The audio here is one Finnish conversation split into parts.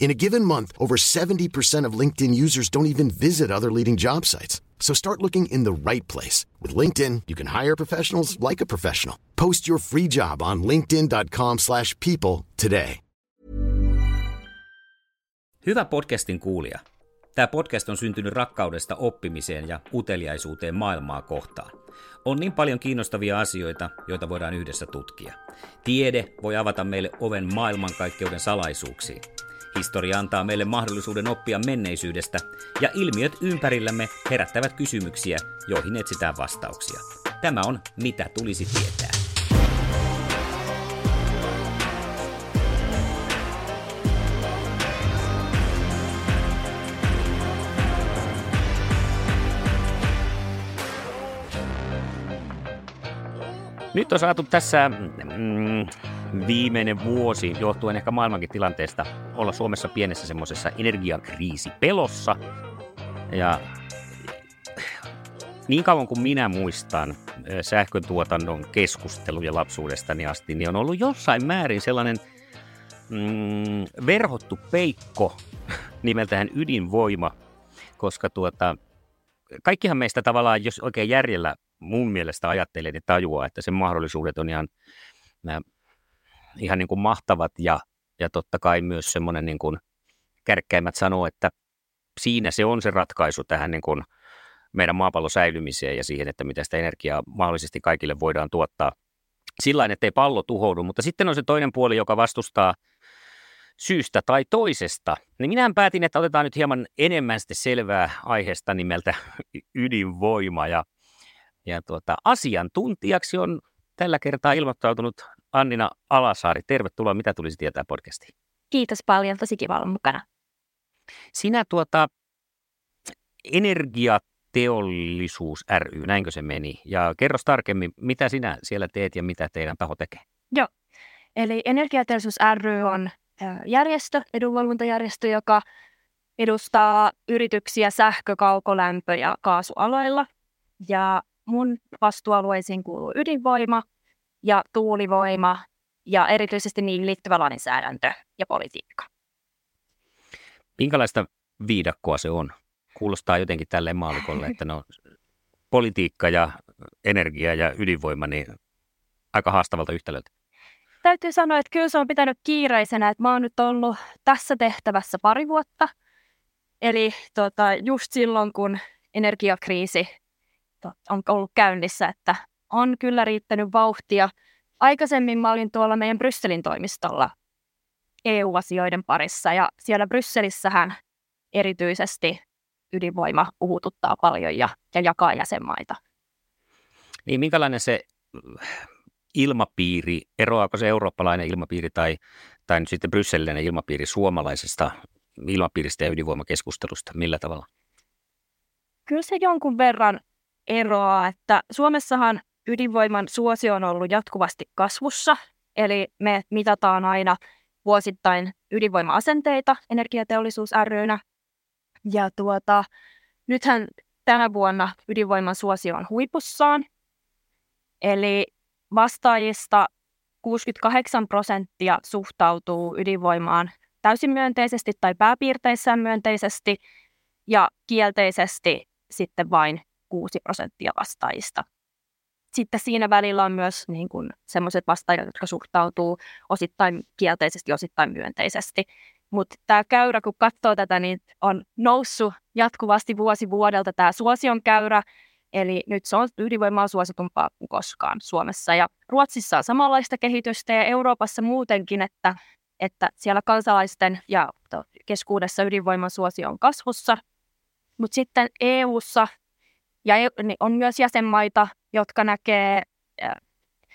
In a given month, over 70% of LinkedIn users don't even visit other leading job sites. So start looking in the right place. With LinkedIn, you can hire professionals like a professional. Post your free job on linkedin.com slash people today. Hyvä podcastin kuulija. Tämä podcast on syntynyt rakkaudesta oppimiseen ja uteliaisuuteen maailmaa kohtaan. On niin paljon kiinnostavia asioita, joita voidaan yhdessä tutkia. Tiede voi avata meille oven maailmankaikkeuden salaisuuksiin. Historia antaa meille mahdollisuuden oppia menneisyydestä, ja ilmiöt ympärillämme herättävät kysymyksiä, joihin etsitään vastauksia. Tämä on Mitä tulisi tietää. Nyt on saatu tässä mm, viimeinen vuosi, johtuen ehkä maailmankin tilanteesta, olla Suomessa pienessä semmoisessa energiakriisipelossa. Ja niin kauan kuin minä muistan sähköntuotannon keskusteluja lapsuudestani asti, niin on ollut jossain määrin sellainen mm, verhottu peikko nimeltään ydinvoima, koska tuota, kaikkihan meistä tavallaan, jos oikein järjellä mun mielestä ajattelee, niin tajuaa, että sen mahdollisuudet on ihan, ihan niin kuin mahtavat ja, ja totta kai myös semmoinen niin kuin kärkkäimmät sanoo, että siinä se on se ratkaisu tähän niin kuin meidän maapallon säilymiseen ja siihen, että mitä sitä energiaa mahdollisesti kaikille voidaan tuottaa sillä että ei pallo tuhoudu, mutta sitten on se toinen puoli, joka vastustaa syystä tai toisesta. Niin minähän päätin, että otetaan nyt hieman enemmän sitten selvää aiheesta nimeltä ydinvoima ja ja tuota, asiantuntijaksi on tällä kertaa ilmoittautunut Annina Alasaari. Tervetuloa, mitä tulisi tietää podcastiin? Kiitos paljon, tosi kiva olla mukana. Sinä tuota, Energiateollisuus ry, näinkö se meni? Ja kerro tarkemmin, mitä sinä siellä teet ja mitä teidän taho tekee? Joo, eli Energiateollisuus ry on järjestö, edunvalvontajärjestö, joka edustaa yrityksiä sähkö, kaukolämpö ja kaasualoilla. Ja mun vastuualueisiin kuuluu ydinvoima ja tuulivoima ja erityisesti niin liittyvä lainsäädäntö ja politiikka. Minkälaista viidakkoa se on? Kuulostaa jotenkin tälleen maalikolle, että no politiikka ja energia ja ydinvoima, niin aika haastavalta yhtälöltä. Täytyy sanoa, että kyllä se on pitänyt kiireisenä, että mä oon nyt ollut tässä tehtävässä pari vuotta. Eli tota, just silloin, kun energiakriisi on ollut käynnissä, että on kyllä riittänyt vauhtia. Aikaisemmin mä olin tuolla meidän Brysselin toimistolla EU-asioiden parissa ja siellä Brysselissähän erityisesti ydinvoima puhututtaa paljon ja, ja jakaa jäsenmaita. Niin minkälainen se ilmapiiri, eroaako se eurooppalainen ilmapiiri tai, tai nyt sitten brysseliläinen ilmapiiri suomalaisesta ilmapiiristä ja ydinvoimakeskustelusta, millä tavalla? Kyllä se jonkun verran eroa, että Suomessahan ydinvoiman suosio on ollut jatkuvasti kasvussa, eli me mitataan aina vuosittain ydinvoima-asenteita energiateollisuus rynä. Ja tuota, nythän tänä vuonna ydinvoiman suosio on huipussaan, eli vastaajista 68 prosenttia suhtautuu ydinvoimaan täysin myönteisesti tai pääpiirteissään myönteisesti ja kielteisesti sitten vain 6 prosenttia vastaajista. Sitten siinä välillä on myös niin kuin sellaiset vastaajat, jotka suhtautuu osittain kielteisesti, osittain myönteisesti. Mutta tämä käyrä, kun katsoo tätä, niin on noussut jatkuvasti vuosi vuodelta tämä suosion käyrä. Eli nyt se on ydinvoimaa suositumpaa kuin koskaan Suomessa. Ja Ruotsissa on samanlaista kehitystä ja Euroopassa muutenkin, että, että siellä kansalaisten ja keskuudessa ydinvoiman suosio on kasvussa. Mutta sitten EU:ssa ja niin on myös jäsenmaita, jotka näkee,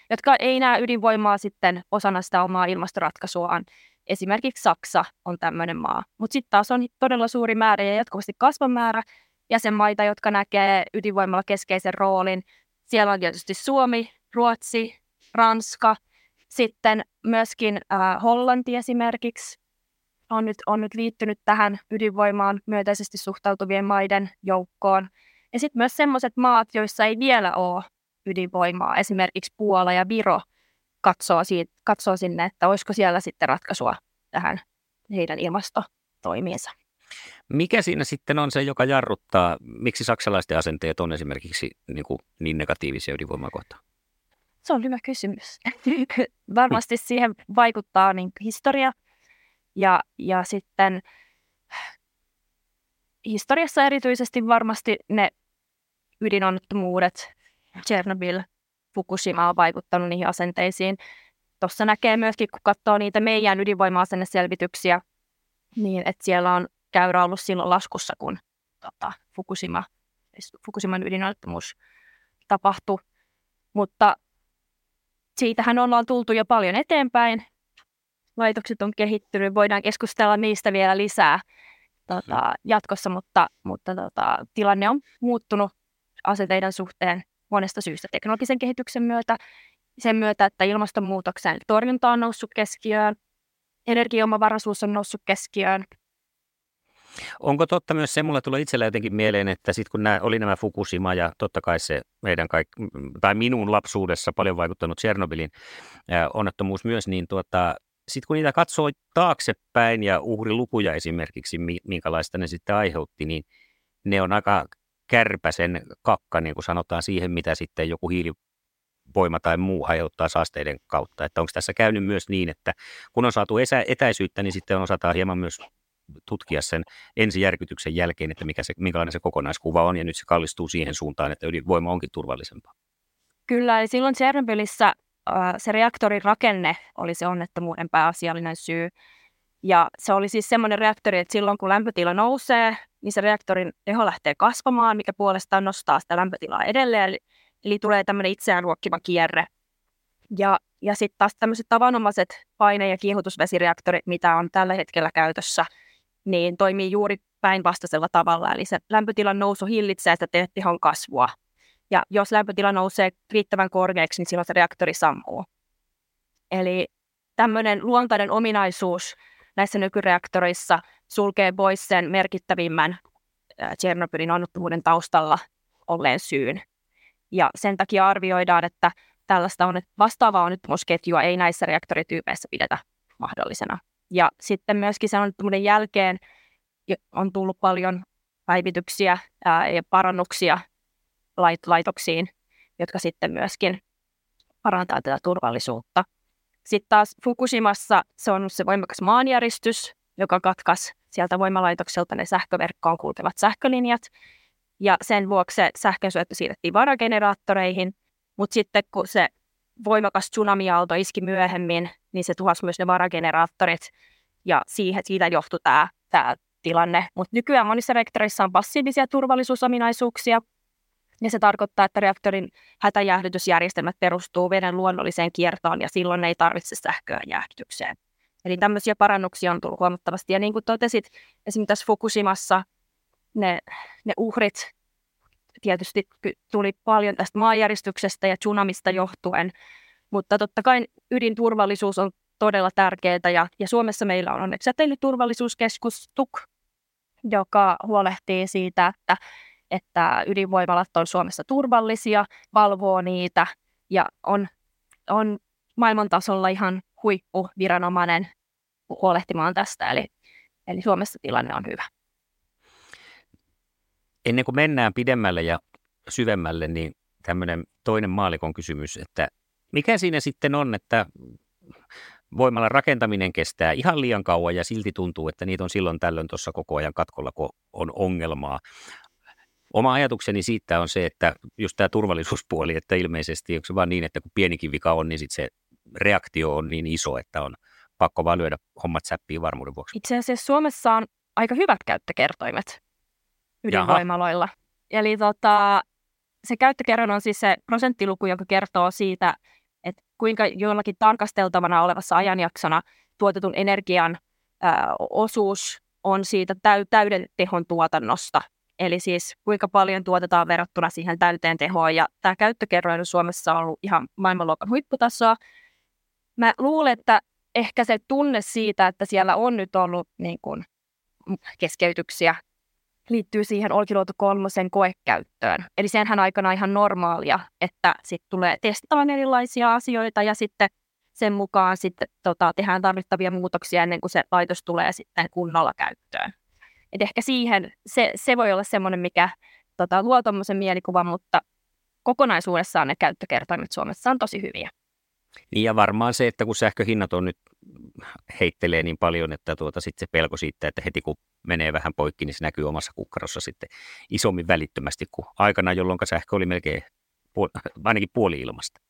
jotka ei näe ydinvoimaa sitten osana sitä omaa ilmastoratkaisuaan. Esimerkiksi Saksa on tämmöinen maa. Mutta sitten taas on todella suuri määrä ja jatkuvasti kasvan määrä jäsenmaita, jotka näkee ydinvoimalla keskeisen roolin. Siellä on tietysti Suomi, Ruotsi, Ranska, sitten myöskin äh, Hollanti esimerkiksi on nyt, on nyt liittynyt tähän ydinvoimaan myönteisesti suhtautuvien maiden joukkoon. Ja sitten myös sellaiset maat, joissa ei vielä ole ydinvoimaa, esimerkiksi Puola ja Viro, katsoo, siitä, katsoo sinne, että olisiko siellä sitten ratkaisua tähän heidän ilmastotoimiinsa. Mikä siinä sitten on se, joka jarruttaa, miksi saksalaisten asenteet on esimerkiksi niin, kuin niin negatiivisia ydinvoimaa kohtaan? Se on hyvä kysymys. Varmasti siihen vaikuttaa niin historia ja, ja sitten historiassa erityisesti varmasti ne ydinonnettomuudet, Chernobyl, Fukushima on vaikuttanut niihin asenteisiin. Tuossa näkee myöskin, kun katsoo niitä meidän ydinvoima-asenneselvityksiä, niin että siellä on käyrä ollut silloin laskussa, kun tota, Fukushima, Fukushiman ydinonnettomuus tapahtui. Mutta siitähän ollaan tultu jo paljon eteenpäin. Laitokset on kehittynyt, voidaan keskustella niistä vielä lisää tota, jatkossa, mutta, mutta tota, tilanne on muuttunut asenteiden suhteen monesta syystä teknologisen kehityksen myötä, sen myötä, että ilmastonmuutoksen torjunta on noussut keskiöön, energiaomavaraisuus on noussut keskiöön. Onko totta myös se, mulla tulee itsellä jotenkin mieleen, että sitten kun nämä, oli nämä Fukushima ja totta kai se meidän kaik, tai minun lapsuudessa paljon vaikuttanut Chernobylin onnettomuus myös, niin tuota, sitten kun niitä katsoo taaksepäin ja uhrilukuja esimerkiksi, minkälaista ne sitten aiheutti, niin ne on aika kärpäsen kakka, niin kuin sanotaan, siihen, mitä sitten joku hiilivoima tai muu aiheuttaa saasteiden kautta. Että onko tässä käynyt myös niin, että kun on saatu etäisyyttä, niin sitten osataan hieman myös tutkia sen ensijärkytyksen jälkeen, että mikä se, minkälainen se kokonaiskuva on, ja nyt se kallistuu siihen suuntaan, että ydinvoima onkin turvallisempaa. Kyllä, eli silloin Tsernobylissä se reaktorin rakenne oli se onnettomuuden pääasiallinen syy. Ja se oli siis semmoinen reaktori, että silloin kun lämpötila nousee, niin se reaktorin teho lähtee kasvamaan, mikä puolestaan nostaa sitä lämpötilaa edelleen. Eli, eli tulee tämmöinen itseään ruokkiva kierre. Ja, ja sitten taas tämmöiset tavanomaiset paine- ja kiihotusvesireaktorit, mitä on tällä hetkellä käytössä, niin toimii juuri päinvastaisella tavalla. Eli se lämpötilan nousu hillitsee sitä tehon kasvua. Ja jos lämpötila nousee riittävän korkeaksi, niin silloin se reaktori sammuu. Eli tämmöinen luontainen ominaisuus näissä nykyreaktoreissa sulkee pois sen merkittävimmän Tchernobylin onnettomuuden taustalla olleen syyn. Ja sen takia arvioidaan, että tällaista on, vastaavaa onnettomuusketjua ei näissä reaktorityypeissä pidetä mahdollisena. Ja sitten myöskin sen onnettomuuden jälkeen on tullut paljon päivityksiä ja parannuksia laitoksiin, jotka sitten myöskin parantaa tätä turvallisuutta. Sitten taas Fukushimassa se on se voimakas maanjäristys, joka katkas sieltä voimalaitokselta ne sähköverkkoon kulkevat sähkölinjat. Ja sen vuoksi se sähkönsyöttö siirrettiin varageneraattoreihin, mutta sitten kun se voimakas tsunamiaalto iski myöhemmin, niin se tuhasi myös ne varageneraattorit, ja siihen, siitä johtui tämä, tämä tilanne. Mutta nykyään monissa reaktoreissa on passiivisia turvallisuusominaisuuksia, ja se tarkoittaa, että reaktorin hätäjäähdytysjärjestelmät perustuu veden luonnolliseen kiertoon ja silloin ei tarvitse sähköä jäähdytykseen. Eli tämmöisiä parannuksia on tullut huomattavasti. Ja niin kuin totesit, esimerkiksi tässä Fukushimassa ne, ne uhrit tietysti tuli paljon tästä maanjäristyksestä ja tsunamista johtuen, mutta totta kai ydinturvallisuus on todella tärkeää ja, ja Suomessa meillä on onneksi säteilyturvallisuuskeskus TUK, joka huolehtii siitä, että että ydinvoimalat on Suomessa turvallisia, valvoo niitä ja on, on maailman tasolla ihan huippuviranomainen huolehtimaan tästä, eli, eli Suomessa tilanne on hyvä. Ennen kuin mennään pidemmälle ja syvemmälle, niin tämmöinen toinen maalikon kysymys, että mikä siinä sitten on, että voimalla rakentaminen kestää ihan liian kauan ja silti tuntuu, että niitä on silloin tällöin tuossa koko ajan katkolla, kun on ongelmaa. Oma ajatukseni siitä on se, että just tämä turvallisuuspuoli, että ilmeisesti onko se vaan niin, että kun pienikin vika on, niin sitten se reaktio on niin iso, että on pakko vaan lyödä hommat säppiin varmuuden vuoksi. Itse asiassa Suomessa on aika hyvät käyttökertoimet ydinvoimaloilla. Jaha. Eli tota, se käyttökerroin on siis se prosenttiluku, joka kertoo siitä, että kuinka jollakin tarkasteltavana olevassa ajanjaksona tuotetun energian ää, osuus on siitä täy- täyden tehon tuotannosta. Eli siis kuinka paljon tuotetaan verrattuna siihen täyteen tehoon. Ja tämä käyttökerroin Suomessa on ollut ihan maailmanluokan huipputasoa. Mä luulen, että ehkä se tunne siitä, että siellä on nyt ollut niin kuin, keskeytyksiä, liittyy siihen Olkiluoto kolmosen koekäyttöön. Eli senhän aikana ihan normaalia, että sitten tulee testataan erilaisia asioita ja sitten sen mukaan sitten tota, tehdään tarvittavia muutoksia ennen kuin se laitos tulee sitten kunnolla käyttöön. Et ehkä siihen, se, se voi olla semmoinen, mikä tota, luo tuommoisen mielikuvan, mutta kokonaisuudessaan ne käyttökertoimet Suomessa on tosi hyviä. Niin ja varmaan se, että kun sähköhinnat on nyt heittelee niin paljon, että tuota, sitten se pelko siitä, että heti kun menee vähän poikki, niin se näkyy omassa kukkarossa sitten isommin välittömästi kuin aikana, jolloin sähkö oli melkein puol- ainakin puoli ilmasta.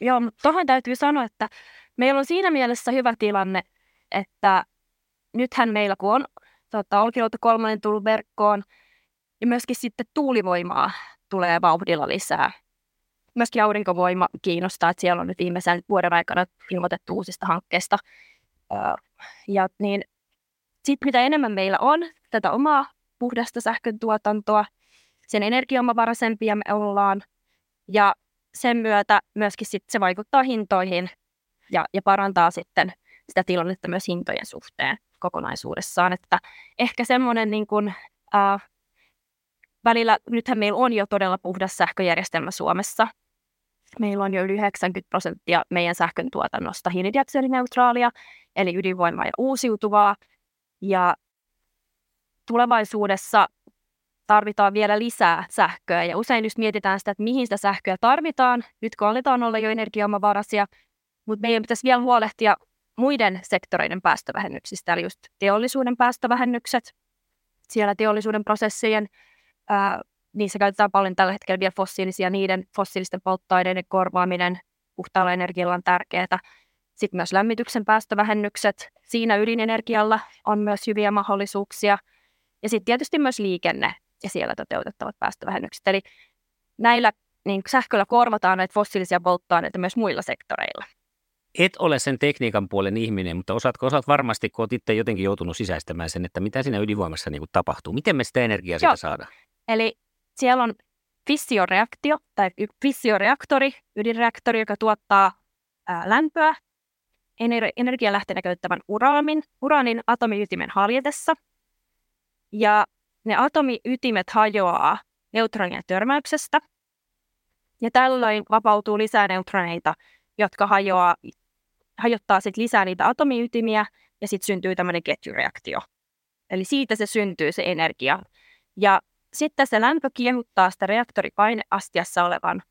Joo, mutta tuohon täytyy sanoa, että meillä on siinä mielessä hyvä tilanne, että nythän meillä kun on tota, Olkiluoto kolmonen tullut verkkoon, ja myöskin sitten tuulivoimaa tulee vauhdilla lisää myöskin aurinkovoima kiinnostaa, että siellä on nyt viimeisen vuoden aikana ilmoitettu uusista hankkeista. Ja niin sitten mitä enemmän meillä on tätä omaa puhdasta sähkön tuotantoa, sen energiaomavaraisempia me ollaan. Ja sen myötä myöskin sit se vaikuttaa hintoihin ja, ja parantaa sitten sitä tilannetta myös hintojen suhteen kokonaisuudessaan. Että ehkä semmoinen niin kuin, äh, välillä, nythän meillä on jo todella puhdas sähköjärjestelmä Suomessa, Meillä on jo yli 90 prosenttia meidän sähkön tuotannosta hiilidioksidineutraalia, eli ydinvoimaa ja uusiutuvaa. Ja tulevaisuudessa tarvitaan vielä lisää sähköä. Ja usein just mietitään sitä, että mihin sitä sähköä tarvitaan, nyt kun aletaan olla jo energiaomavaraisia, mutta meidän pitäisi vielä huolehtia muiden sektoreiden päästövähennyksistä, eli just teollisuuden päästövähennykset, siellä teollisuuden prosessien ää, niissä käytetään paljon tällä hetkellä vielä fossiilisia, niiden fossiilisten polttoaineiden korvaaminen puhtaalla energialla on tärkeää. Sitten myös lämmityksen päästövähennykset, siinä ydinenergialla on myös hyviä mahdollisuuksia. Ja sitten tietysti myös liikenne ja siellä toteutettavat päästövähennykset. Eli näillä niin sähköllä korvataan näitä fossiilisia polttoaineita myös muilla sektoreilla. Et ole sen tekniikan puolen ihminen, mutta osaatko osaat varmasti, kun olet itse jotenkin joutunut sisäistämään sen, että mitä siinä ydinvoimassa niin kuin tapahtuu. Miten me sitä energiaa siitä saadaan? Eli siellä on fissioreaktio tai fissioreaktori, ydinreaktori, joka tuottaa ää, lämpöä ener- energialähteenä käyttävän uraanin, uraanin atomiytimen haljetessa. Ja ne atomiytimet hajoaa neutronien törmäyksestä. Ja tällöin vapautuu lisää neutroneita, jotka hajoaa, hajottaa sit lisää niitä atomiytimiä ja sitten syntyy tämmöinen ketjureaktio. Eli siitä se syntyy se energia. Ja sitten se lämpö kiehuttaa sitä reaktoripaineastiassa olevan,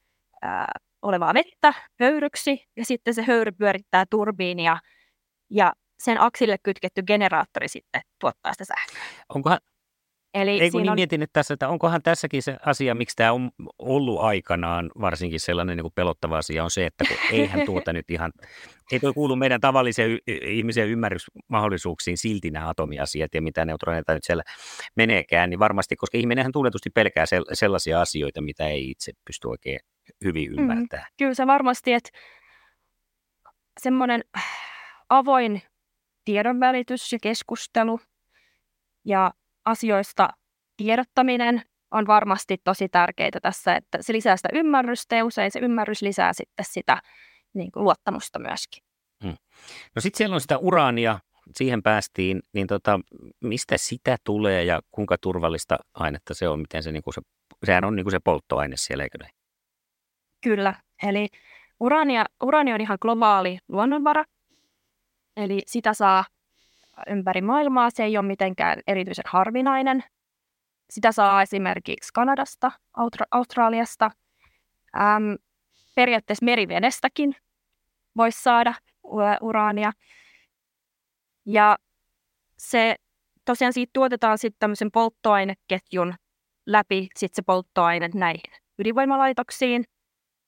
ää, olevaa vettä höyryksi ja sitten se höyry pyörittää turbiinia ja sen aksille kytketty generaattori sitten tuottaa sitä sähköä. Onkohan, Eli Ei kun niin on... mietin, että, tässä, että onkohan tässäkin se asia, miksi tämä on ollut aikanaan varsinkin sellainen niin kuin pelottava asia, on se, että kun eihän tuota nyt ihan, ei tuo kuulu meidän tavallisen y- ihmisen ymmärrysmahdollisuuksiin silti nämä atomiasiat ja mitä neutroneita nyt siellä meneekään, niin varmasti, koska ihminenhän tunnetusti pelkää sel- sellaisia asioita, mitä ei itse pysty oikein hyvin mm, ymmärtämään. Mm, kyllä se varmasti, että semmoinen avoin tiedonvälitys ja keskustelu ja asioista tiedottaminen on varmasti tosi tärkeää tässä, että se lisää sitä ymmärrystä ja usein se ymmärrys lisää sitten sitä niin kuin luottamusta myöskin. Hmm. No sitten siellä on sitä uraania, siihen päästiin, niin tota, mistä sitä tulee ja kuinka turvallista ainetta se on, miten se, niin kuin se sehän on niin kuin se polttoaine siellä, eikö näin? Kyllä, eli Urania, urani on ihan globaali luonnonvara, eli sitä saa ympäri maailmaa. Se ei ole mitenkään erityisen harvinainen. Sitä saa esimerkiksi Kanadasta, Australiasta, äm, periaatteessa merivedestäkin voisi saada uraania. Ja se tosiaan siitä tuotetaan sitten tämmöisen polttoaineketjun läpi sit se polttoaine näihin ydinvoimalaitoksiin.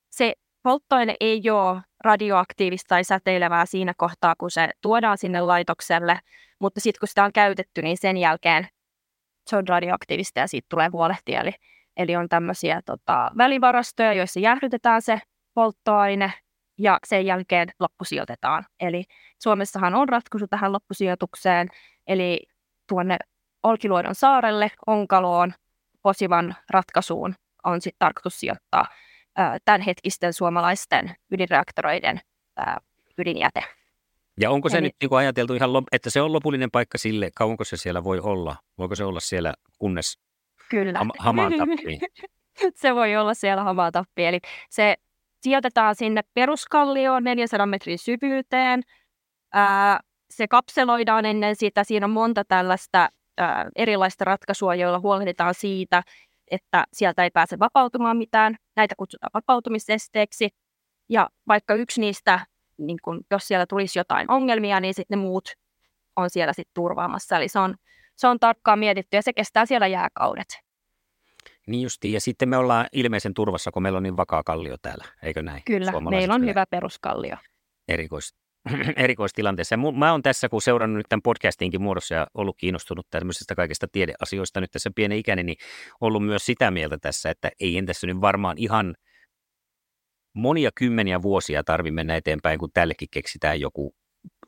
Se polttoaine ei ole radioaktiivista tai säteilevää siinä kohtaa, kun se tuodaan sinne laitokselle, mutta sitten kun sitä on käytetty, niin sen jälkeen se on radioaktiivista ja siitä tulee huolehtia. Eli, eli on tämmöisiä tota, välivarastoja, joissa jäähdytetään se polttoaine ja sen jälkeen loppusijoitetaan. Eli Suomessahan on ratkaisu tähän loppusijoitukseen, eli tuonne Olkiluodon saarelle, Onkaloon, posivan ratkaisuun on sitten tarkoitus sijoittaa tämänhetkisten suomalaisten ydinreaktoreiden ydinjäte. Ja onko se Eli... nyt niin kuin ajateltu ihan, että se on lopullinen paikka sille, kauanko se siellä voi olla? Voiko se olla siellä kunnes Kyllä. Ham- hamaan tappiin? se voi olla siellä hamaan tappiin. Eli se sijoitetaan sinne peruskallioon 400 metrin syvyyteen. Ää, se kapseloidaan ennen sitä. Siinä on monta tällaista ää, erilaista ratkaisua, joilla huolehditaan siitä, että sieltä ei pääse vapautumaan mitään. Näitä kutsutaan vapautumisesteeksi. Ja vaikka yksi niistä, niin kun, jos siellä tulisi jotain ongelmia, niin sitten ne muut on siellä sitten turvaamassa. Eli se on, se on tarkkaan mietitty ja se kestää siellä jääkaudet. Niin justiin. Ja sitten me ollaan ilmeisen turvassa, kun meillä on niin vakaa kallio täällä, eikö näin? Kyllä, meillä on hyvä peruskallio. Erikois, erikoistilanteessa. Mä oon tässä, kun seurannut nyt tämän podcastinkin muodossa ja ollut kiinnostunut tämmöisistä kaikista tiedeasioista nyt tässä pienen ikäni, niin ollut myös sitä mieltä tässä, että ei tässä nyt varmaan ihan monia kymmeniä vuosia tarvi mennä eteenpäin, kun tällekin keksitään joku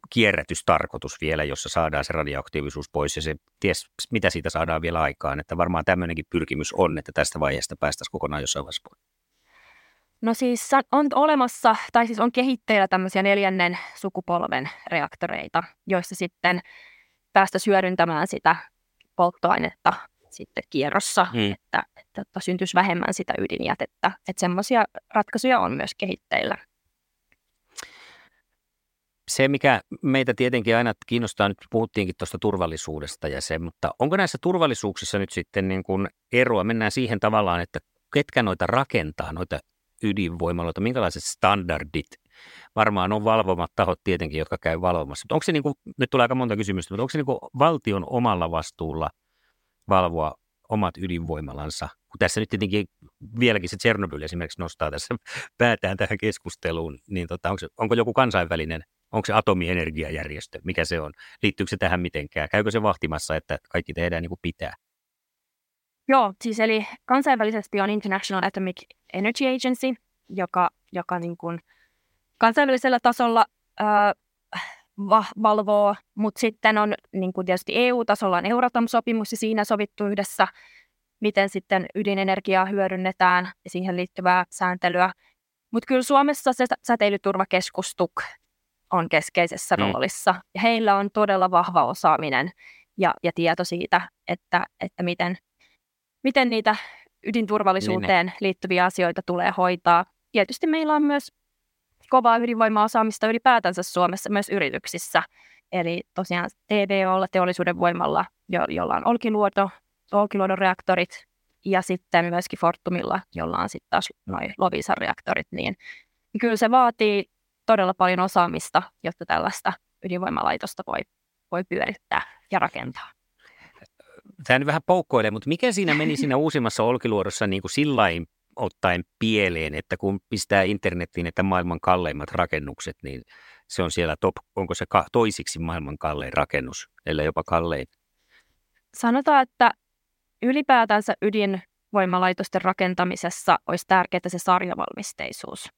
kierrätystarkoitus vielä, jossa saadaan se radioaktiivisuus pois ja se ties, mitä siitä saadaan vielä aikaan. Että varmaan tämmöinenkin pyrkimys on, että tästä vaiheesta päästäisiin kokonaan jossain vaiheessa pois. No siis on olemassa, tai siis on kehitteillä tämmöisiä neljännen sukupolven reaktoreita, joissa sitten päästä hyödyntämään sitä polttoainetta sitten kierrossa, hmm. että, että, että syntyisi vähemmän sitä ydinjätettä. Että semmoisia ratkaisuja on myös kehitteillä. Se, mikä meitä tietenkin aina kiinnostaa, nyt puhuttiinkin tuosta turvallisuudesta ja se, mutta onko näissä turvallisuuksissa nyt sitten niin kuin eroa? Mennään siihen tavallaan, että ketkä noita rakentaa, noita ydinvoimaloita, minkälaiset standardit varmaan on valvomat tahot tietenkin, jotka käy valvomassa. Mutta onko se, niin kuin, nyt tulee aika monta kysymystä, mutta onko se niin kuin valtion omalla vastuulla valvoa omat ydinvoimalansa? Kun tässä nyt tietenkin vieläkin se Tsernobyl esimerkiksi nostaa tässä päätään tähän keskusteluun, niin tota, onko, se, onko joku kansainvälinen, onko se atomienergiajärjestö, mikä se on? Liittyykö se tähän mitenkään? Käykö se vahtimassa, että kaikki tehdään niin kuin pitää? Joo, siis eli kansainvälisesti on International Atomic Energy Agency, joka, joka niin kuin kansainvälisellä tasolla ää, va- valvoo, mutta sitten on niin kuin tietysti EU-tasolla on Euratom-sopimus ja siinä sovittu yhdessä, miten sitten ydinenergiaa hyödynnetään ja siihen liittyvää sääntelyä. Mutta kyllä Suomessa se säteilyturvakeskus TUK on keskeisessä mm. roolissa ja heillä on todella vahva osaaminen ja, ja tieto siitä, että, että miten – miten niitä ydinturvallisuuteen niin, liittyviä asioita tulee hoitaa. Tietysti meillä on myös kovaa ydinvoimaosaamista ylipäätänsä Suomessa myös yrityksissä. Eli tosiaan TVOlla, teollisuuden voimalla, jo, jolla on Olkiluoto, Olkiluodon reaktorit, ja sitten myöskin Fortumilla, jolla on sitten taas noin Lovisan reaktorit, niin kyllä se vaatii todella paljon osaamista, jotta tällaista ydinvoimalaitosta voi, voi pyörittää ja rakentaa tämä nyt vähän poukkoilee, mutta mikä siinä meni siinä uusimmassa Olkiluodossa niin kuin sillain ottaen pieleen, että kun pistää internettiin, että maailman kalleimmat rakennukset, niin se on siellä top, onko se toisiksi maailman kallein rakennus, ellei jopa kallein? Sanotaan, että ylipäätänsä ydinvoimalaitosten rakentamisessa olisi tärkeää se sarjavalmisteisuus.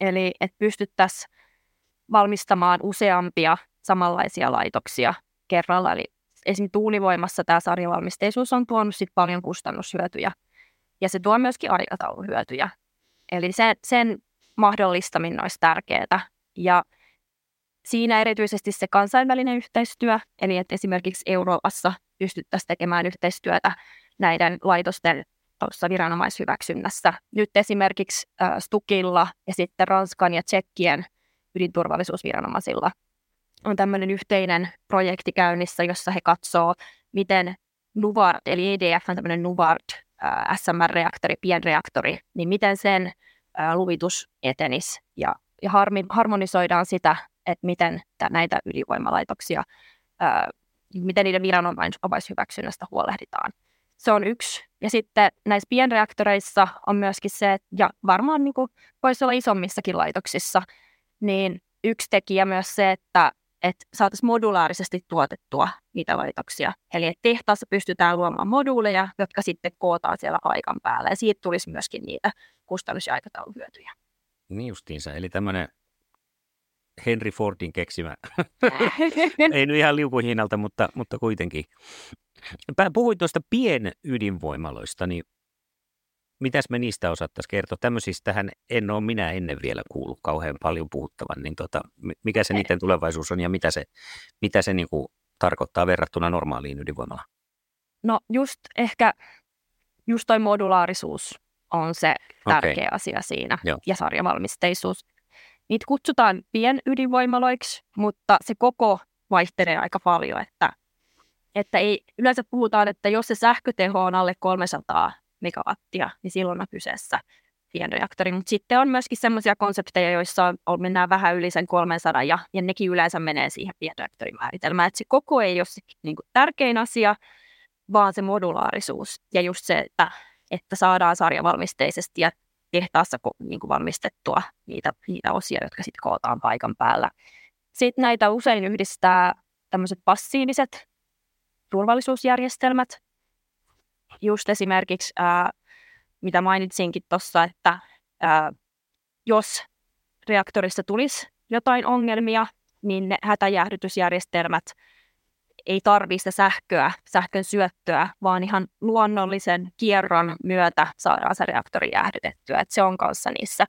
Eli että pystyttäisiin valmistamaan useampia samanlaisia laitoksia kerralla. Eli esimerkiksi tuulivoimassa tämä sarjavalmisteisuus on tuonut sit paljon kustannushyötyjä ja se tuo myöskin aikatauluhyötyjä. Eli sen, sen mahdollistaminen olisi tärkeää. Ja siinä erityisesti se kansainvälinen yhteistyö, eli että esimerkiksi Euroopassa pystyttäisiin tekemään yhteistyötä näiden laitosten tuossa viranomaishyväksynnässä. Nyt esimerkiksi Stukilla ja sitten Ranskan ja Tsekkien ydinturvallisuusviranomaisilla on tämmöinen yhteinen projekti käynnissä, jossa he katsoo, miten Nuvard, eli EDF on tämmöinen Nuvard äh, SMR-reaktori, pienreaktori, niin miten sen äh, luvitus etenisi ja, ja harmi, harmonisoidaan sitä, että miten näitä ydinvoimalaitoksia, äh, miten niiden viranomaishyväksynnästä huolehditaan. Se on yksi. Ja sitten näissä pienreaktoreissa on myöskin se, ja varmaan niin kuin voisi olla isommissakin laitoksissa, niin yksi tekijä myös se, että, että saataisiin modulaarisesti tuotettua niitä laitoksia. Eli että tehtaassa pystytään luomaan moduuleja, jotka sitten kootaan siellä paikan päällä. Ja siitä tulisi myöskin niitä kustannus- ja aikatauluhyötyjä. Niin justiinsa. Eli tämmöinen Henry Fordin keksimä. Ei nyt ihan liukuhinnalta, mutta, mutta kuitenkin. Puhuit tuosta pienydinvoimaloista, niin mitäs me niistä osattaisiin kertoa? Tämmöisistähän en ole minä ennen vielä kuullut kauhean paljon puhuttavan, niin tota, mikä se niiden tulevaisuus on ja mitä se, mitä se niin kuin tarkoittaa verrattuna normaaliin ydinvoimalaan? No just ehkä just toi modulaarisuus on se tärkeä okay. asia siinä Joo. ja sarjavalmisteisuus. Niitä kutsutaan pienydinvoimaloiksi, mutta se koko vaihtelee aika paljon, että, että ei, yleensä puhutaan, että jos se sähköteho on alle 300 megawattia, niin silloin on kyseessä pienreaktori. Mutta sitten on myöskin sellaisia konsepteja, joissa on, mennään vähän yli sen 300 ja, ja nekin yleensä menee siihen pienreaktorin määritelmään. Että se koko ei ole se niin kuin, tärkein asia, vaan se modulaarisuus ja just se, että, että saadaan sarjavalmisteisesti ja tehtaassa niin kuin valmistettua niitä, niitä osia, jotka sitten kootaan paikan päällä. Sitten näitä usein yhdistää tämmöiset passiiviset turvallisuusjärjestelmät. Just esimerkiksi, ää, mitä mainitsinkin tuossa, että ää, jos reaktorissa tulisi jotain ongelmia, niin ne hätäjäähdytysjärjestelmät ei tarvitse sähköä, sähkön syöttöä, vaan ihan luonnollisen kierron myötä saadaan se reaktori jäähdytettyä. Et se on kanssa niissä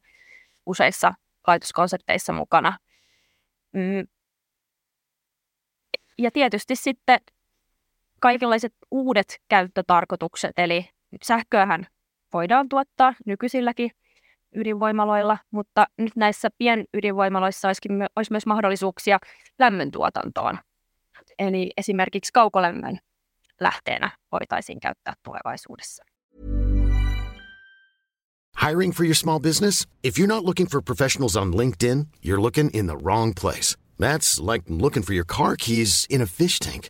useissa laitoskonsepteissa mukana. Mm. Ja tietysti sitten kaikenlaiset uudet käyttötarkoitukset, eli sähköähän voidaan tuottaa nykyisilläkin ydinvoimaloilla, mutta nyt näissä pienydinvoimaloissa olisikin, olisi myös mahdollisuuksia lämmöntuotantoon. Eli esimerkiksi kaukolämmön lähteenä voitaisiin käyttää tulevaisuudessa. Hiring for your small business? If you're not looking for professionals on LinkedIn, you're looking in the wrong place. That's like looking for your car keys in a fish tank.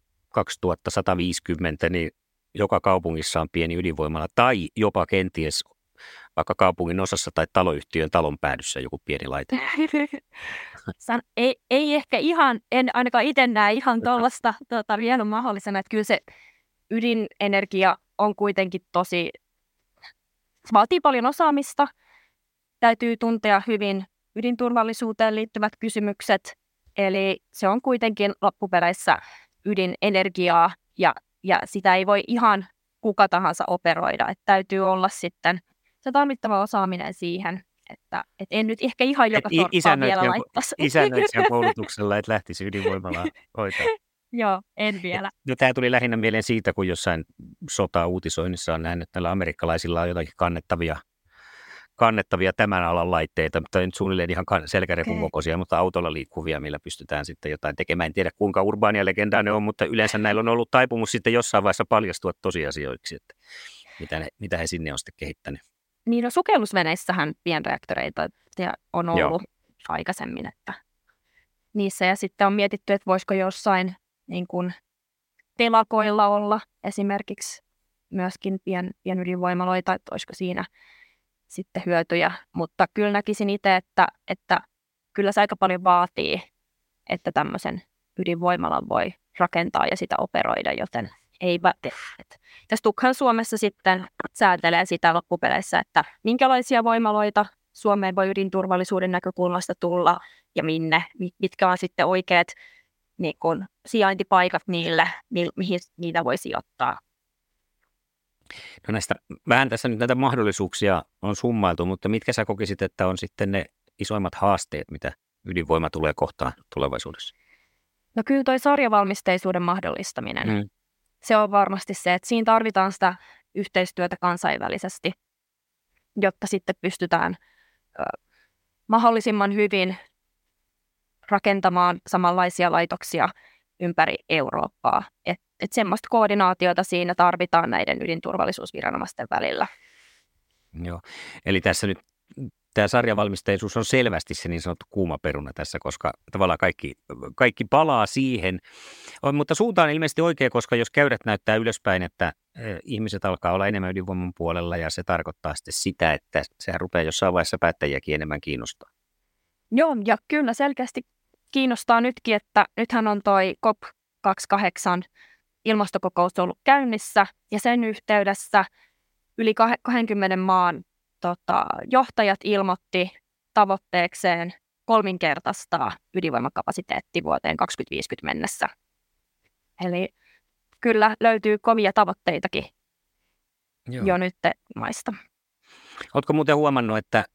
2150, niin joka kaupungissa on pieni ydinvoimala tai jopa kenties vaikka kaupungin osassa tai taloyhtiön talon päädyssä joku pieni laite? San, ei, ei ehkä ihan, en ainakaan itse näe ihan tuollaista tota, vielä mahdollisena, että kyllä se ydinenergia on kuitenkin tosi, vaatii paljon osaamista, täytyy tuntea hyvin ydinturvallisuuteen liittyvät kysymykset, eli se on kuitenkin loppuperäissä ydinenergiaa ja, ja sitä ei voi ihan kuka tahansa operoida. Että täytyy olla sitten se tarvittava osaaminen siihen, että et en nyt ehkä ihan joka torppaa vielä laittaisi. Isännöitsijän koulutuksella, että lähtisi ydinvoimalla hoitaa. Joo, en vielä. No, tämä tuli lähinnä mieleen siitä, kun jossain sota-uutisoinnissa on nähnyt, että näillä amerikkalaisilla on jotakin kannettavia kannettavia tämän alan laitteita, mutta nyt suunnilleen ihan selkärepun okay. kokoisia, mutta autolla liikkuvia, millä pystytään sitten jotain tekemään. En tiedä kuinka urbaania legendaa ne on, mutta yleensä näillä on ollut taipumus sitten jossain vaiheessa paljastua tosiasioiksi, että mitä, ne, mitä he sinne on sitten kehittänyt. niin no, sukellusveneissähän pienreaktoreita on ollut Joo. aikaisemmin, että niissä ja sitten on mietitty, että voisiko jossain niin kuin telakoilla olla esimerkiksi myöskin pien, pienydinvoimaloita, että olisiko siinä sitten hyötyjä, mutta kyllä näkisin itse, että, että kyllä se aika paljon vaatii, että tämmöisen ydinvoimalan voi rakentaa ja sitä operoida, joten ei Ja Stukhan Suomessa sitten säätelee sitä loppupeleissä, että minkälaisia voimaloita Suomeen voi ydinturvallisuuden näkökulmasta tulla ja minne, mitkä on sitten oikeat niin kun, sijaintipaikat niille, mihin niitä voi sijoittaa. No näistä, vähän tässä nyt näitä mahdollisuuksia on summailtu, mutta mitkä sä kokisit, että on sitten ne isoimmat haasteet, mitä ydinvoima tulee kohtaan tulevaisuudessa? No kyllä toi sarjavalmisteisuuden mahdollistaminen. Mm. Se on varmasti se, että siinä tarvitaan sitä yhteistyötä kansainvälisesti, jotta sitten pystytään ö, mahdollisimman hyvin rakentamaan samanlaisia laitoksia ympäri Eurooppaa. Et, et semmoista koordinaatiota siinä tarvitaan näiden ydinturvallisuusviranomaisten välillä. Joo, eli tässä nyt tämä sarjavalmisteisuus on selvästi se niin sanottu kuuma peruna tässä, koska tavallaan kaikki, kaikki palaa siihen. Mutta suunta on ilmeisesti oikea, koska jos käyrät näyttää ylöspäin, että e, ihmiset alkaa olla enemmän ydinvoiman puolella ja se tarkoittaa sitten sitä, että sehän rupeaa jossain vaiheessa päättäjiäkin enemmän kiinnostaa. Joo, ja kyllä selkeästi kiinnostaa nytkin, että nythän on toi COP28 ilmastokokous ollut käynnissä ja sen yhteydessä yli 20 maan tota, johtajat ilmoitti tavoitteekseen kolminkertaistaa ydinvoimakapasiteetti vuoteen 2050 mennessä. Eli kyllä löytyy kovia tavoitteitakin Joo. jo nyt maista. Oletko muuten huomannut, että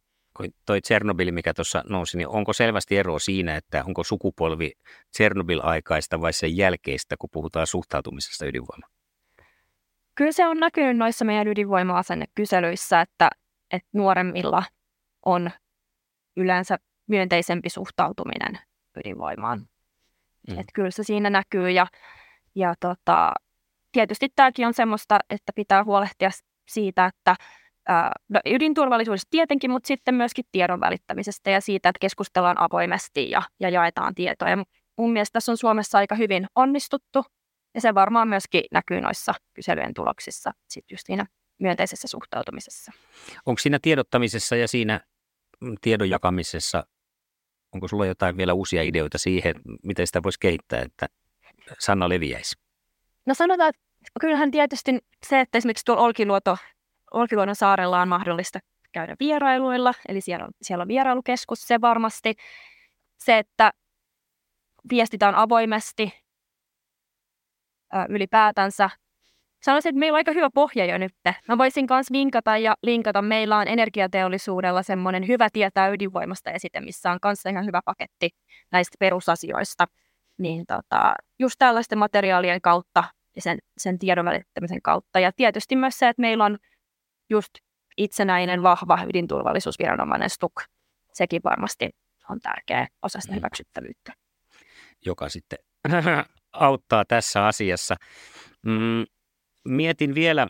toi Tsernobyl, mikä tuossa nousi, niin onko selvästi ero siinä, että onko sukupolvi Tsernobyl-aikaista vai sen jälkeistä, kun puhutaan suhtautumisesta ydinvoimaan? Kyllä se on näkynyt noissa meidän ydinvoima-asennekyselyissä, että, että nuoremmilla on yleensä myönteisempi suhtautuminen ydinvoimaan. Mm. Että kyllä se siinä näkyy ja, ja tota, tietysti tämäkin on semmoista, että pitää huolehtia siitä, että no, ydinturvallisuudesta tietenkin, mutta sitten myöskin tiedon välittämisestä ja siitä, että keskustellaan avoimesti ja, ja jaetaan tietoa. Ja mun mielestä tässä on Suomessa aika hyvin onnistuttu ja se varmaan myöskin näkyy noissa kyselyjen tuloksissa sitten just siinä myönteisessä suhtautumisessa. Onko siinä tiedottamisessa ja siinä mm, tiedon jakamisessa, onko sulla jotain vielä uusia ideoita siihen, miten sitä voisi kehittää, että Sanna leviäisi? No sanotaan, että kyllähän tietysti se, että esimerkiksi tuolla Olkiluoto Olkiluodon saarella on mahdollista käydä vierailuilla, eli siellä on, siellä on vierailukeskus, se varmasti. Se, että viestitään avoimesti ää, ylipäätänsä. Sanoisin, että meillä on aika hyvä pohja jo nyt. Mä voisin myös vinkata ja linkata. Meillä on energiateollisuudella semmoinen hyvä tietää ydinvoimasta esite, missä on kanssa ihan hyvä paketti näistä perusasioista. Niin tota, just tällaisten materiaalien kautta ja sen, sen tiedon välittämisen kautta. Ja tietysti myös se, että meillä on just itsenäinen, vahva ydinturvallisuusviranomainen STUK. Sekin varmasti on tärkeä osa sitä mm. hyväksyttävyyttä. Joka sitten auttaa tässä asiassa. Mm, mietin vielä,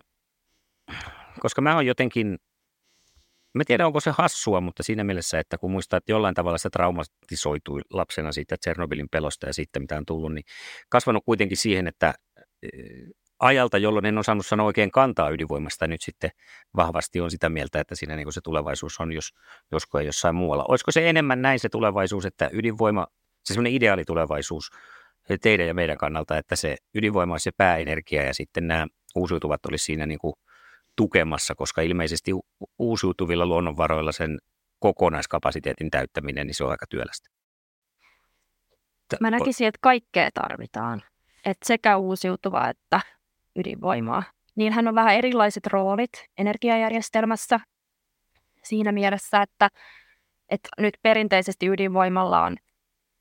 koska mä oon jotenkin, mä tiedän onko se hassua, mutta siinä mielessä, että kun muistaa, että jollain tavalla se traumatisoitui lapsena siitä Tsernobylin pelosta ja sitten mitä on tullut, niin kasvanut kuitenkin siihen, että ajalta, jolloin en osannut sanoa oikein kantaa ydinvoimasta, nyt sitten vahvasti on sitä mieltä, että siinä niin se tulevaisuus on, jos, josko ei jossain muualla. Olisiko se enemmän näin se tulevaisuus, että ydinvoima, se semmoinen ideaali tulevaisuus teidän ja meidän kannalta, että se ydinvoima olisi se pääenergia ja sitten nämä uusiutuvat olisi siinä niin kuin tukemassa, koska ilmeisesti uusiutuvilla luonnonvaroilla sen kokonaiskapasiteetin täyttäminen, niin se on aika työlästä. Mä näkisin, että kaikkea tarvitaan. Että sekä uusiutuva että ydinvoimaa. Niillähän on vähän erilaiset roolit energiajärjestelmässä siinä mielessä, että, että nyt perinteisesti ydinvoimalla on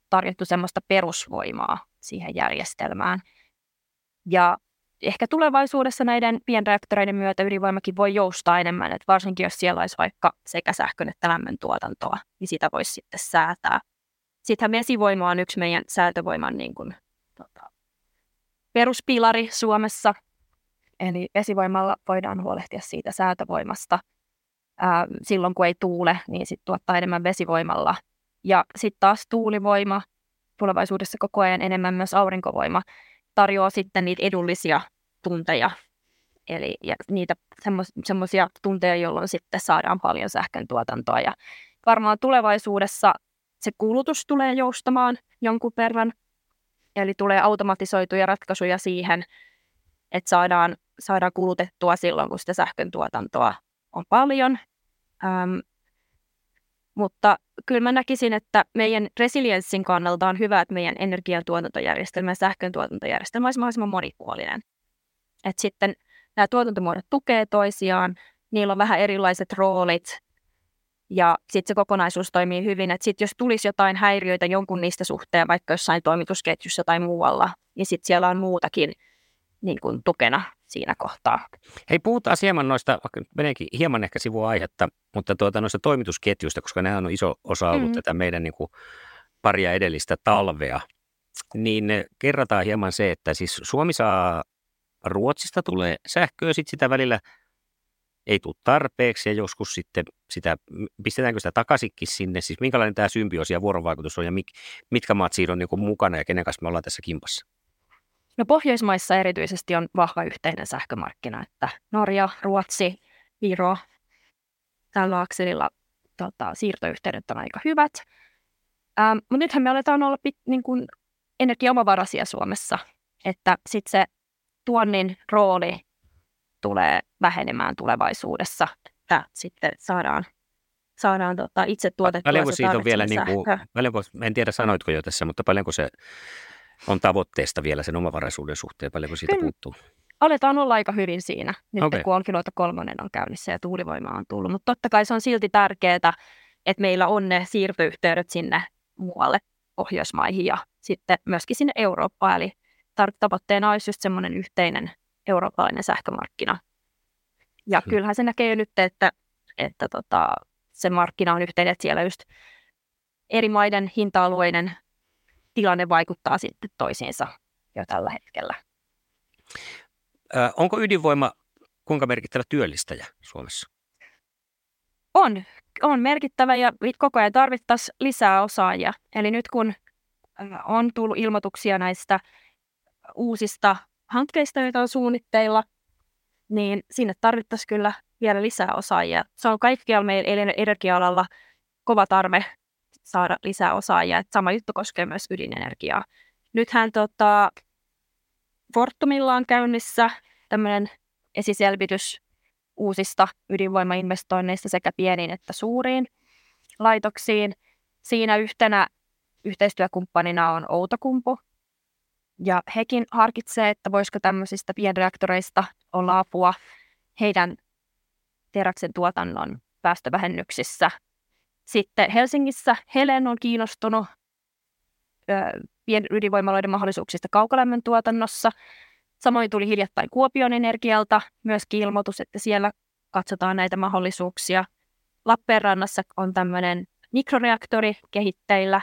tarjottu semmoista perusvoimaa siihen järjestelmään. Ja ehkä tulevaisuudessa näiden pienreaktoreiden myötä ydinvoimakin voi joustaa enemmän, että varsinkin jos siellä olisi vaikka sekä sähkön että lämmön tuotantoa, niin sitä voisi sitten säätää. Sittenhän vesivoima on yksi meidän säätövoiman niin kuin, tota, peruspilari Suomessa, Eli vesivoimalla voidaan huolehtia siitä säätövoimasta. ää, silloin, kun ei tuule, niin sitten tuottaa enemmän vesivoimalla. Ja sitten taas tuulivoima, tulevaisuudessa koko ajan enemmän myös aurinkovoima, tarjoaa sitten niitä edullisia tunteja. Eli ja niitä semmoisia tunteja, jolloin sitten saadaan paljon sähkön tuotantoa. Ja varmaan tulevaisuudessa se kulutus tulee joustamaan jonkun verran. Eli tulee automatisoituja ratkaisuja siihen, että saadaan, saadaan kulutettua silloin, kun sitä sähkön tuotantoa on paljon. Ähm, mutta kyllä mä näkisin, että meidän resilienssin kannalta on hyvä, että meidän energiantuotantojärjestelmä ja sähkön tuotantojärjestelmä olisi mahdollisimman monipuolinen. Että sitten nämä tuotantomuodot tukee toisiaan, niillä on vähän erilaiset roolit ja sitten se kokonaisuus toimii hyvin. Että sitten jos tulisi jotain häiriöitä jonkun niistä suhteen, vaikka jossain toimitusketjussa tai muualla, niin sitten siellä on muutakin niin kuin tukena siinä kohtaa. Hei, puhutaan hieman noista, vaikka meneekin hieman ehkä sivuaihetta, mutta tuota, noista toimitusketjuista, koska nämä on iso osa ollut mm. tätä meidän niin kuin paria edellistä talvea, niin kerrataan hieman se, että siis Suomi saa Ruotsista tulee sähköä, sitten sitä välillä ei tule tarpeeksi ja joskus sitten sitä, pistetäänkö sitä takaisinkin sinne, siis minkälainen tämä symbioosi ja vuorovaikutus on ja mit, mitkä maat siinä on niin mukana ja kenen kanssa me ollaan tässä kimpassa? No Pohjoismaissa erityisesti on vahva yhteinen sähkömarkkina, että Norja, Ruotsi, Viro, tällä akselilla tota, siirtoyhteydet on aika hyvät. Ähm, mutta nythän me aletaan olla pit, niin kuin energiaomavaraisia Suomessa, että sitten se tuonnin rooli tulee vähenemään tulevaisuudessa, että sitten saadaan, saadaan tota, itse tuotettua paljonko se siitä on vielä, niin kuin, paljonko, en tiedä sanoitko jo tässä, mutta paljonko se on tavoitteesta vielä sen omavaraisuuden suhteen, paljonko siitä Kyllä. puuttuu? Aletaan olla aika hyvin siinä, nyt okay. kun Olkiluoto kolmonen on käynnissä ja tuulivoima on tullut. Mutta totta kai se on silti tärkeää, että meillä on ne siirtoyhteydet sinne muualle Pohjoismaihin ja sitten myöskin sinne Eurooppaan. Eli tavoitteena olisi just semmoinen yhteinen eurooppalainen sähkömarkkina. Ja hmm. kyllähän se näkee jo nyt, että, että tota, se markkina on yhteinen, että siellä just eri maiden hinta-alueiden tilanne vaikuttaa sitten toisiinsa jo tällä hetkellä. Ö, onko ydinvoima kuinka merkittävä työllistäjä Suomessa? On, on merkittävä ja koko ajan tarvittaisiin lisää osaajia. Eli nyt kun on tullut ilmoituksia näistä uusista hankkeista, joita on suunnitteilla, niin sinne tarvittaisiin kyllä vielä lisää osaajia. Se on kaikkialla meidän energia-alalla kova tarve saada lisää osaajia. Et sama juttu koskee myös ydinenergiaa. Nythän tota, Fortumilla on käynnissä tämmöinen esiselvitys uusista ydinvoimainvestoinneista sekä pieniin että suuriin laitoksiin. Siinä yhtenä yhteistyökumppanina on Outokumpu, ja hekin harkitsee, että voisiko tämmöisistä pienreaktoreista olla apua heidän teräksen tuotannon päästövähennyksissä. Sitten Helsingissä Helen on kiinnostunut pienydinvoimaloiden mahdollisuuksista kaukolämmön tuotannossa. Samoin tuli hiljattain Kuopion energialta myös ilmoitus, että siellä katsotaan näitä mahdollisuuksia. Lappeenrannassa on tämmöinen mikroreaktori kehitteillä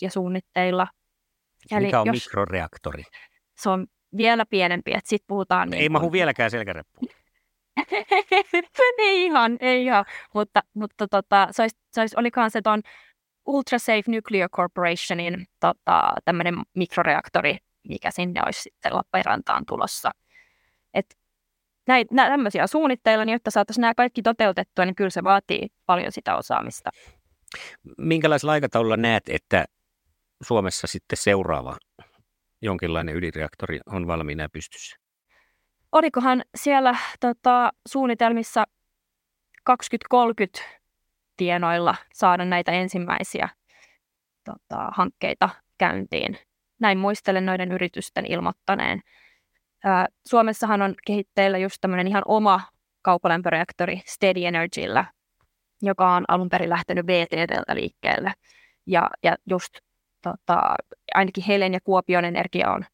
ja suunnitteilla – Eli Mikä on jos, mikroreaktori? Se on vielä pienempi, että sitten puhutaan... Niin ei kun... mahu vieläkään selkäreppuun. ei ihan, ei ihan, mutta, mutta tota, se, olisi, se olisi, olikohan se tuon Ultra Safe Nuclear Corporationin tota, tämmöinen mikroreaktori, mikä sinne olisi sitten Lappeenrantaan tulossa. Et näitä, nä, tämmöisiä suunnitteilla, niin jotta saataisiin nämä kaikki toteutettua, niin kyllä se vaatii paljon sitä osaamista. Minkälaisella aikataululla näet, että Suomessa sitten seuraava jonkinlainen ydinreaktori on valmiina pystyssä? Olikohan siellä tota, suunnitelmissa 2030 tienoilla saada näitä ensimmäisiä tota, hankkeita käyntiin. Näin muistelen noiden yritysten ilmoittaneen. Ää, Suomessahan on kehitteillä just tämmöinen ihan oma kaukolämpöreaktori Steady Energyllä, joka on alun perin lähtenyt VTTltä liikkeelle. Ja, ja just tota, ainakin Helen ja Kuopion Energia on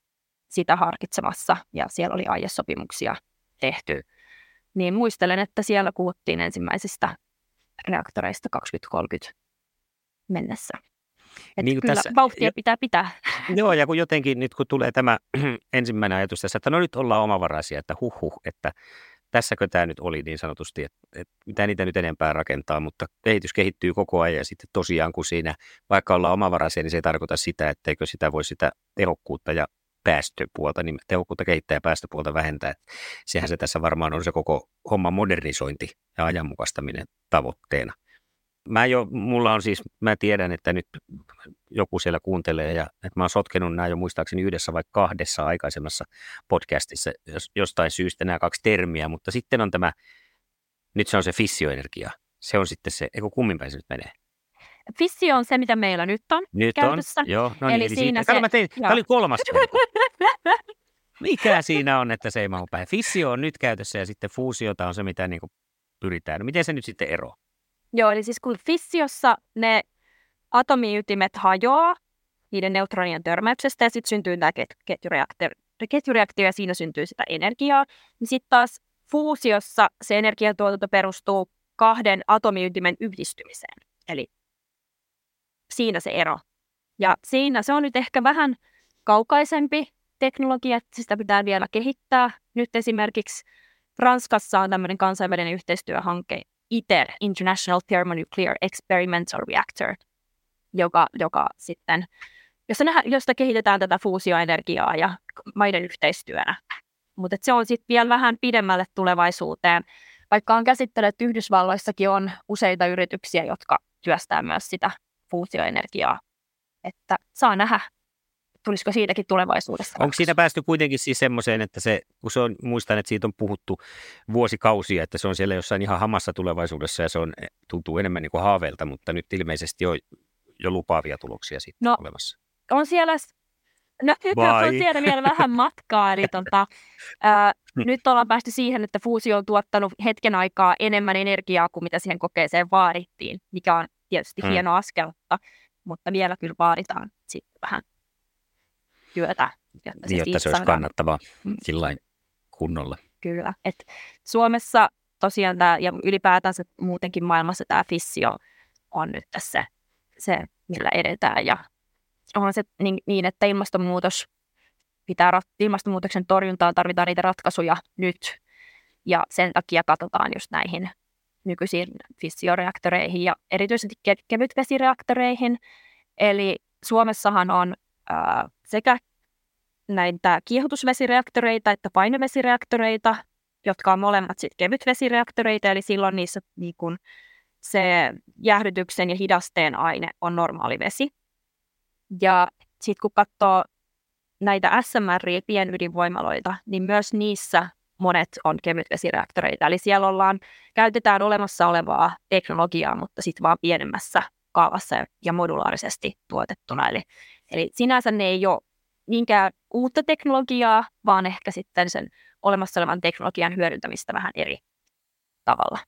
sitä harkitsemassa ja siellä oli aiesopimuksia tehty. Niin muistelen, että siellä kuuttiin ensimmäisistä reaktoreista 2030 mennessä. Että niin kyllä tässä, vauhtia jo, pitää pitää. Joo, ja kun jotenkin nyt kun tulee tämä ensimmäinen ajatus tässä, että no nyt ollaan omavaraisia, että huh huh, että tässäkö tämä nyt oli niin sanotusti, että, että mitä niitä nyt enempää rakentaa, mutta kehitys kehittyy koko ajan ja sitten tosiaan kun siinä, vaikka ollaan omavaraisia, niin se ei tarkoita sitä, etteikö sitä voi sitä tehokkuutta ja päästöpuolta, niin tehokkuutta kehittää ja päästöpuolta vähentää. Sehän se tässä varmaan on se koko homma modernisointi ja ajanmukaistaminen tavoitteena. Mä jo, mulla on siis, mä tiedän, että nyt joku siellä kuuntelee ja että mä oon sotkenut nämä jo muistaakseni yhdessä vai kahdessa aikaisemmassa podcastissa jostain syystä nämä kaksi termiä, mutta sitten on tämä, nyt se on se fissioenergia. Se on sitten se, eikö kummin päin se nyt menee? Fissio on se, mitä meillä nyt on nyt käytössä. On, joo, no niin, eli, eli siinä siitä, se, mä tein, tämä oli kolmas Mikä siinä on, että se ei mahu päin? Fissio on nyt käytössä ja sitten fuusiota on se, mitä niin kuin pyritään. No miten se nyt sitten eroaa? Joo, eli siis kun fissiossa ne atomiytimet hajoaa niiden neutronien törmäyksestä ja sitten syntyy tämä ketjureaktio, ketjureaktio ja siinä syntyy sitä energiaa, niin sitten taas fuusiossa se energiatuotanto perustuu kahden atomiytimen yhdistymiseen. Eli siinä se ero. Ja siinä se on nyt ehkä vähän kaukaisempi teknologia, että sitä pitää vielä kehittää. Nyt esimerkiksi Ranskassa on tämmöinen kansainvälinen yhteistyöhanke ITER, International Thermonuclear Experimental Reactor, joka, joka sitten, josta, nähdä, josta kehitetään tätä fuusioenergiaa ja maiden yhteistyönä. Mutta se on sitten vielä vähän pidemmälle tulevaisuuteen, vaikka on käsittelyt, että Yhdysvalloissakin on useita yrityksiä, jotka työstää myös sitä fuusioenergiaa. Että saa nähdä, tulisiko siitäkin tulevaisuudessa. Onko siinä päästy kuitenkin siis semmoiseen, että se, kun se on, muistan, että siitä on puhuttu vuosikausia, että se on siellä jossain ihan hamassa tulevaisuudessa ja se on, tuntuu enemmän niin kuin haaveelta, mutta nyt ilmeisesti on jo lupaavia tuloksia siitä no, olemassa. On siellä, no nyt on siellä vielä vähän matkaa, eli tota, ää, nyt ollaan päästy siihen, että fuusio on tuottanut hetken aikaa enemmän energiaa kuin mitä siihen kokeeseen vaadittiin, mikä on tietysti hmm. hieno askel, mutta, vielä kyllä vaaditaan sitten vähän työtä. Jotta se, niin, jotta se olisi kannattavaa mm. sillä kunnolla. Kyllä. Et Suomessa tosiaan tämä, ja ylipäätänsä muutenkin maailmassa tämä fissio on nyt tässä se, millä edetään. Ja onhan se niin, niin että ilmastonmuutos pitää, ilmastonmuutoksen torjuntaan tarvitaan niitä ratkaisuja nyt. Ja sen takia katsotaan just näihin nykyisiin fissioreaktoreihin ja erityisesti kevytvesireaktoreihin. Eli Suomessahan on ää, sekä näitä kiehutusvesireaktoreita että painevesireaktoreita, jotka on molemmat sitten kevytvesireaktoreita, eli silloin niissä niin kun se jäähdytyksen ja hidasteen aine on normaali vesi. Ja sitten kun katsoo näitä SMR pienydinvoimaloita, niin myös niissä monet on kevytvesireaktoreita. Eli siellä ollaan, käytetään olemassa olevaa teknologiaa, mutta sitten vaan pienemmässä kaavassa ja modulaarisesti tuotettuna. Eli, eli sinänsä ne ei ole niinkään uutta teknologiaa, vaan ehkä sitten sen olemassa olevan teknologian hyödyntämistä vähän eri tavalla.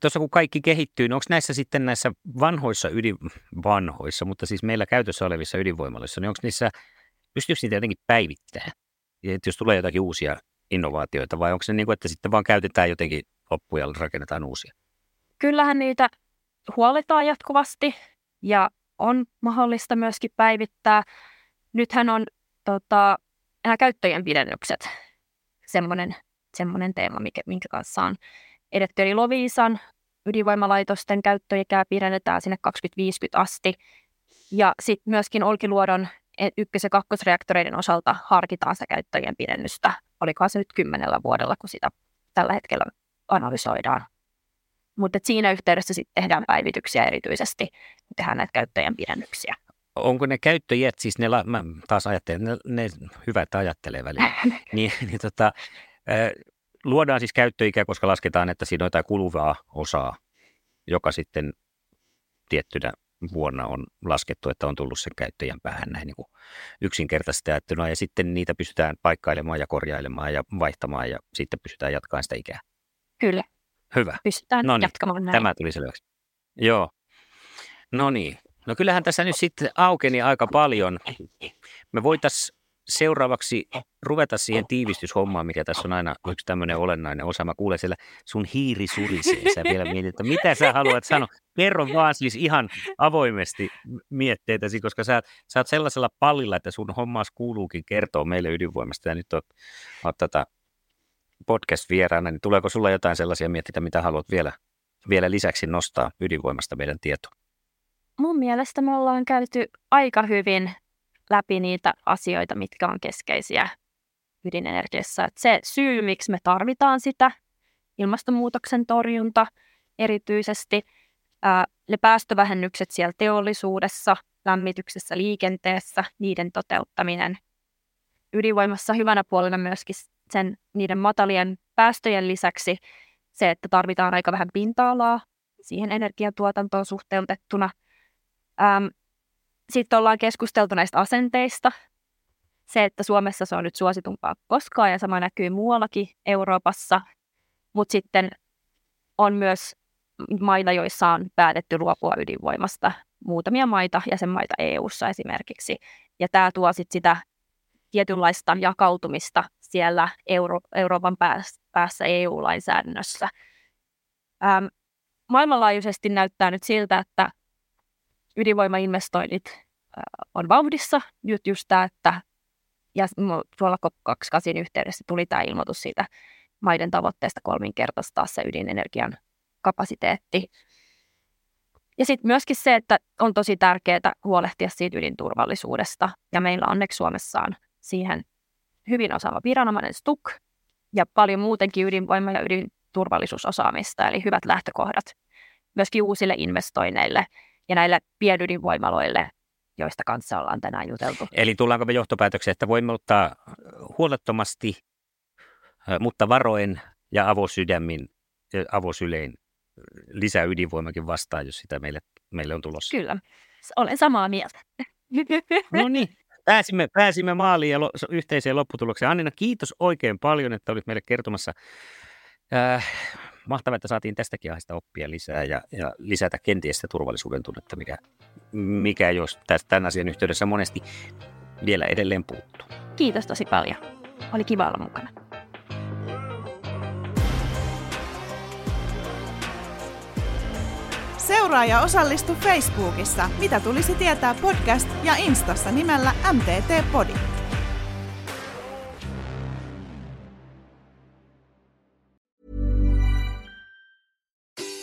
Tuossa kun kaikki kehittyy, niin onko näissä sitten näissä vanhoissa ydin, vanhoissa, mutta siis meillä käytössä olevissa ydinvoimaloissa, niin onko niissä, pystyykö niitä jotenkin päivittämään? Että jos tulee jotakin uusia innovaatioita vai onko se niin kuin, että sitten vaan käytetään jotenkin loppuja ja rakennetaan uusia? Kyllähän niitä huoletaan jatkuvasti ja on mahdollista myöskin päivittää. Nythän on tota, nämä käyttöjen pidennykset semmoinen, semmoinen teema, mikä, minkä kanssa on edetty. Eli Loviisan ydinvoimalaitosten käyttöikää pidennetään sinne 2050 asti. Ja sitten myöskin Olkiluodon ykkös- ja kakkosreaktoreiden osalta harkitaan sitä käyttöjen pidennystä. Olikohan se nyt kymmenellä vuodella, kun sitä tällä hetkellä analysoidaan. Mutta siinä yhteydessä sitten tehdään päivityksiä erityisesti, tehdään näitä käyttäjän pidennyksiä. Onko ne käyttöjät, siis ne, mä taas ajattelen, ne, ne hyvä, että ajattelee välillä, niin, niin tota, luodaan siis käyttöikä, koska lasketaan, että siinä on jotain kuluvaa osaa, joka sitten tiettynä vuonna on laskettu, että on tullut sen käyttäjän päähän näin niin kuin yksinkertaisesti ajattuna, ja sitten niitä pystytään paikkailemaan ja korjailemaan ja vaihtamaan, ja sitten pystytään jatkamaan sitä ikää. Kyllä. Hyvä. Pystytään Noniin, jatkamaan näin. Tämä tuli selväksi. Joo. No niin. No kyllähän tässä nyt sitten aukeni aika paljon. Me voitaisiin seuraavaksi ruveta siihen tiivistyshommaan, mikä tässä on aina yksi tämmöinen olennainen osa. Mä kuulen siellä sun hiiri surisee. Sä vielä mietit, että mitä sä haluat sanoa. Kerro vaan siis ihan avoimesti mietteitäsi, koska sä, sä oot sellaisella pallilla, että sun hommaas kuuluukin kertoa meille ydinvoimasta. Ja nyt oot, oot tätä podcast-vieraana, niin tuleeko sulla jotain sellaisia mietteitä, mitä haluat vielä, vielä lisäksi nostaa ydinvoimasta meidän tietoon? Mun mielestä me ollaan käyty aika hyvin läpi niitä asioita, mitkä on keskeisiä ydinenergiassa. Et se syy, miksi me tarvitaan sitä, ilmastonmuutoksen torjunta erityisesti, ää, ne päästövähennykset siellä teollisuudessa, lämmityksessä, liikenteessä, niiden toteuttaminen. Ydinvoimassa hyvänä puolena myöskin sen niiden matalien päästöjen lisäksi se, että tarvitaan aika vähän pinta-alaa siihen energiatuotantoon suhteutettuna. Ähm, sitten ollaan keskusteltu näistä asenteista. Se, että Suomessa se on nyt suositumpaa koskaan ja sama näkyy muuallakin Euroopassa. Mutta sitten on myös maita, joissa on päätetty luopua ydinvoimasta. Muutamia maita, jäsenmaita EU-ssa esimerkiksi. Ja tämä tuo sit sitä tietynlaista jakautumista siellä Euro- Euroopan päässä, päässä EU-lainsäädännössä. Ähm, maailmanlaajuisesti näyttää nyt siltä, että ydinvoimainvestoinnit on vauhdissa. Nyt just tämä, että ja tuolla COP28 yhteydessä tuli tämä ilmoitus siitä maiden tavoitteesta kolminkertaistaa se ydinenergian kapasiteetti. Ja sitten myöskin se, että on tosi tärkeää huolehtia siitä ydinturvallisuudesta. Ja meillä onneksi Suomessa on siihen hyvin osaava viranomainen STUK ja paljon muutenkin ydinvoima- ja ydinturvallisuusosaamista, eli hyvät lähtökohdat myöskin uusille investoinneille ja näille pienydinvoimaloille, joista kanssa ollaan tänään juteltu. Eli tullaanko me johtopäätökseen, että voimme ottaa huolettomasti, mutta varoen ja avosydämin, avosylein lisää ydinvoimakin vastaan, jos sitä meille, meille on tulossa. Kyllä, olen samaa mieltä. No niin, pääsimme, pääsimme maaliin ja lo, yhteiseen lopputulokseen. Annina, kiitos oikein paljon, että olit meille kertomassa. Äh, mahtavaa, että saatiin tästäkin aiheesta oppia lisää ja, ja lisätä kenties sitä turvallisuuden tunnetta, mikä, mikä jos tämän asian yhteydessä monesti vielä edelleen puuttuu. Kiitos tosi paljon. Oli kiva olla mukana. Seuraa ja osallistu Facebookissa Mitä tulisi tietää podcast ja Instassa nimellä MTT Podi.